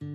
这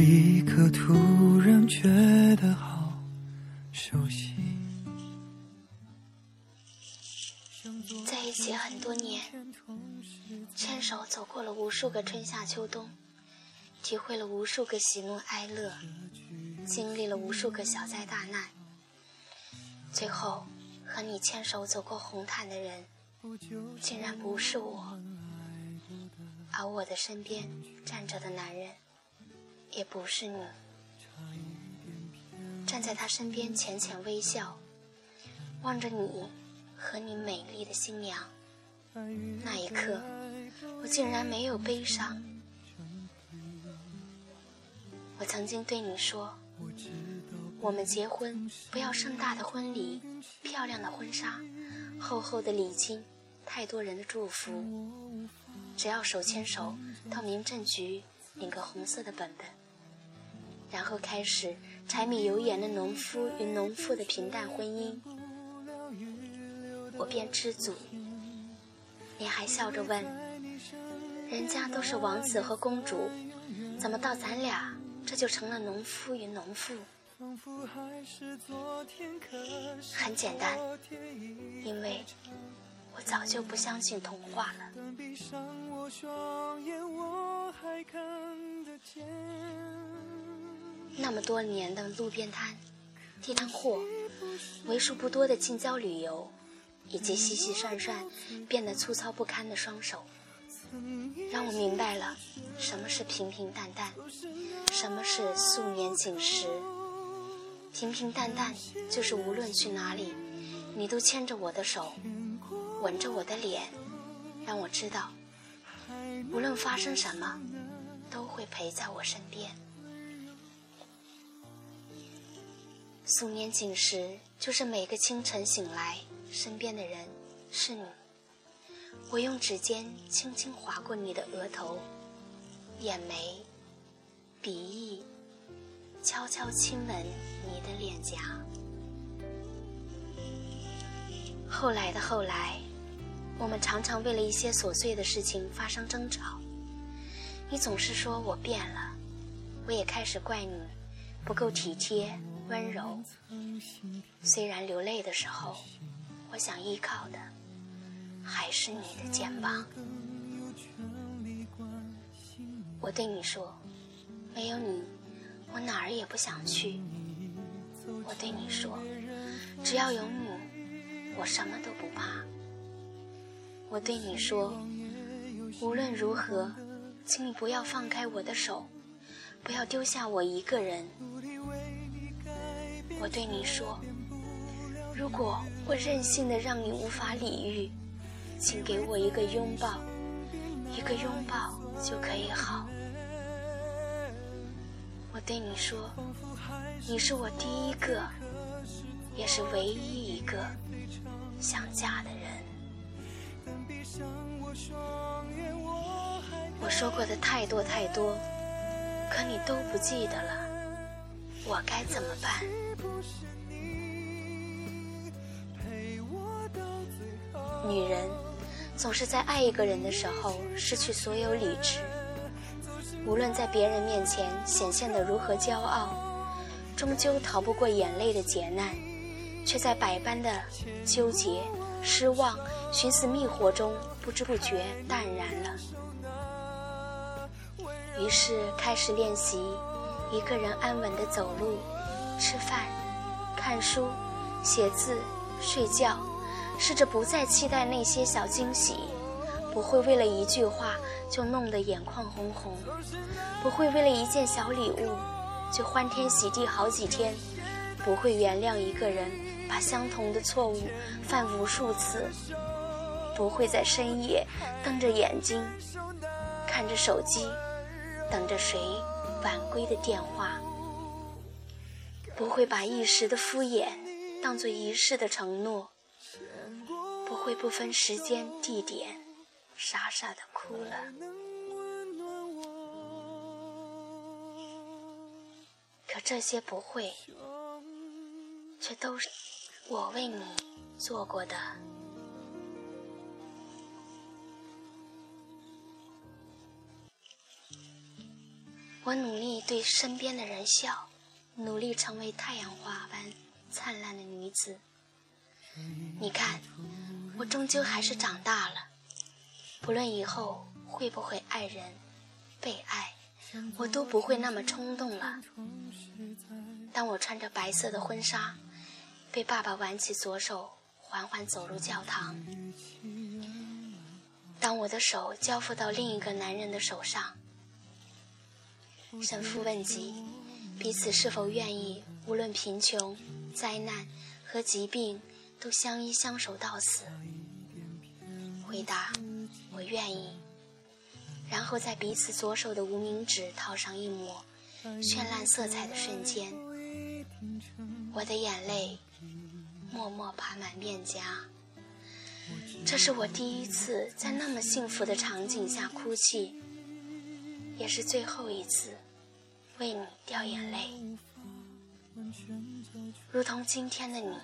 一刻突然觉得好熟悉。在一起很多年，牵手走过了无数个春夏秋冬，体会了无数个喜怒哀乐，经历了无数个小灾大难，最后和你牵手走过红毯的人，竟然不是我，而我的身边站着的男人。也不是你，站在他身边浅浅微笑，望着你和你美丽的新娘。那一刻，我竟然没有悲伤。我曾经对你说，我们结婚不要盛大的婚礼、漂亮的婚纱、厚厚的礼金、太多人的祝福，只要手牵手到民政局领个红色的本本。然后开始柴米油盐的农夫与农妇的平淡婚姻，我便知足。你还笑着问：“人家都是王子和公主，怎么到咱俩这就成了农夫与农妇？”很简单，因为我早就不相信童话了。那么多年的路边摊、地摊货，为数不多的近郊旅游，以及细细涮涮变得粗糙不堪的双手，让我明白了什么是平平淡淡，什么是素年锦时。平平淡淡就是无论去哪里，你都牵着我的手，吻着我的脸，让我知道，无论发生什么，都会陪在我身边。素年锦时，就是每个清晨醒来，身边的人是你。我用指尖轻轻划过你的额头、眼眉、鼻翼，悄悄亲吻你的脸颊。后来的后来，我们常常为了一些琐碎的事情发生争吵。你总是说我变了，我也开始怪你不够体贴。温柔，虽然流泪的时候，我想依靠的还是你的肩膀。我对你说，没有你，我哪儿也不想去。我对你说，只要有你，我什么都不怕。我对你说，无论如何，请你不要放开我的手，不要丢下我一个人。我对你说，如果我任性的让你无法理喻，请给我一个拥抱，一个拥抱就可以好。我对你说，你是我第一个，也是唯一一个想嫁的人。我说过的太多太多，可你都不记得了，我该怎么办？女人总是在爱一个人的时候失去所有理智，无论在别人面前显现得如何骄傲，终究逃不过眼泪的劫难，却在百般的纠结、失望、寻死觅活中不知不觉淡然了。于是开始练习一个人安稳的走路、吃饭。看书、写字、睡觉，试着不再期待那些小惊喜，不会为了一句话就弄得眼眶红红，不会为了一件小礼物就欢天喜地好几天，不会原谅一个人把相同的错误犯无数次，不会在深夜瞪着眼睛看着手机，等着谁晚归的电话。不会把一时的敷衍当做一世的承诺，不会不分时间地点傻傻的哭了。可这些不会，却都是我为你做过的。我努力对身边的人笑，努力成为太阳花般灿烂的女子。你看，我终究还是长大了。不论以后会不会爱人、被爱，我都不会那么冲动了。当我穿着白色的婚纱，被爸爸挽起左手，缓缓走入教堂；当我的手交付到另一个男人的手上，神父问及彼此是否愿意，无论贫穷、灾难和疾病，都相依相守到死。回答：我愿意。然后在彼此左手的无名指套上一抹绚烂色彩的瞬间，我的眼泪默默爬满面颊。这是我第一次在那么幸福的场景下哭泣。也是最后一次为你掉眼泪，如同今天的你，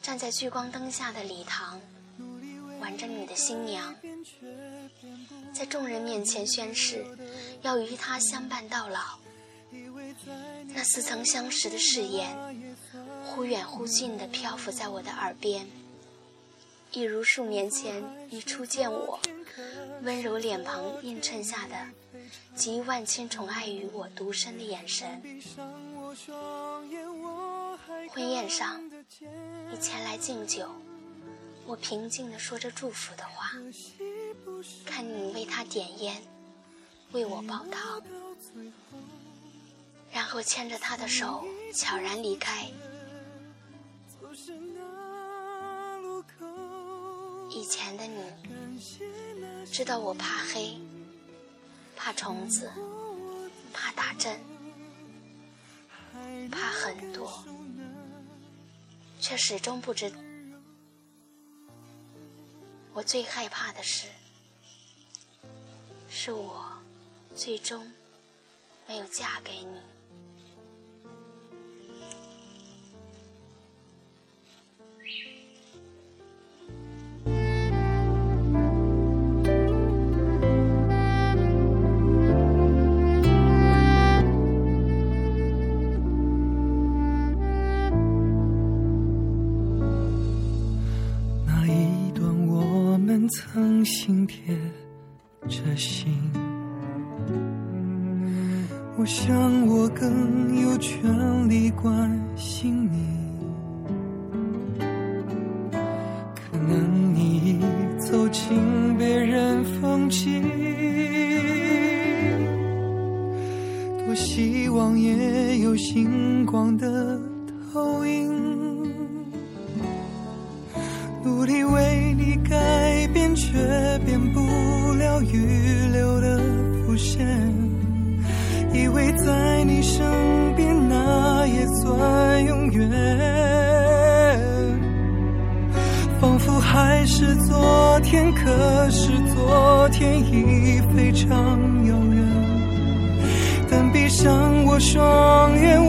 站在聚光灯下的礼堂，挽着你的新娘，在众人面前宣誓要与她相伴到老。那似曾相识的誓言，忽远忽近地漂浮在我的耳边，一如数年前你初见我，温柔脸庞映衬下的。集万千宠爱于我独身的眼神。婚宴上，你前来敬酒，我平静地说着祝福的话，看你为他点烟，为我煲汤，然后牵着他的手悄然离开。以前的你，知道我怕黑。怕虫子，怕打针，怕很多，却始终不知。我最害怕的事，是我最终没有嫁给你。用心贴着心，我想我更有权利关心你。可能你已走进别人风景，多希望也有星光的在你身边，那也算永远。仿佛还是昨天，可是昨天已非常遥远。但闭上我双眼，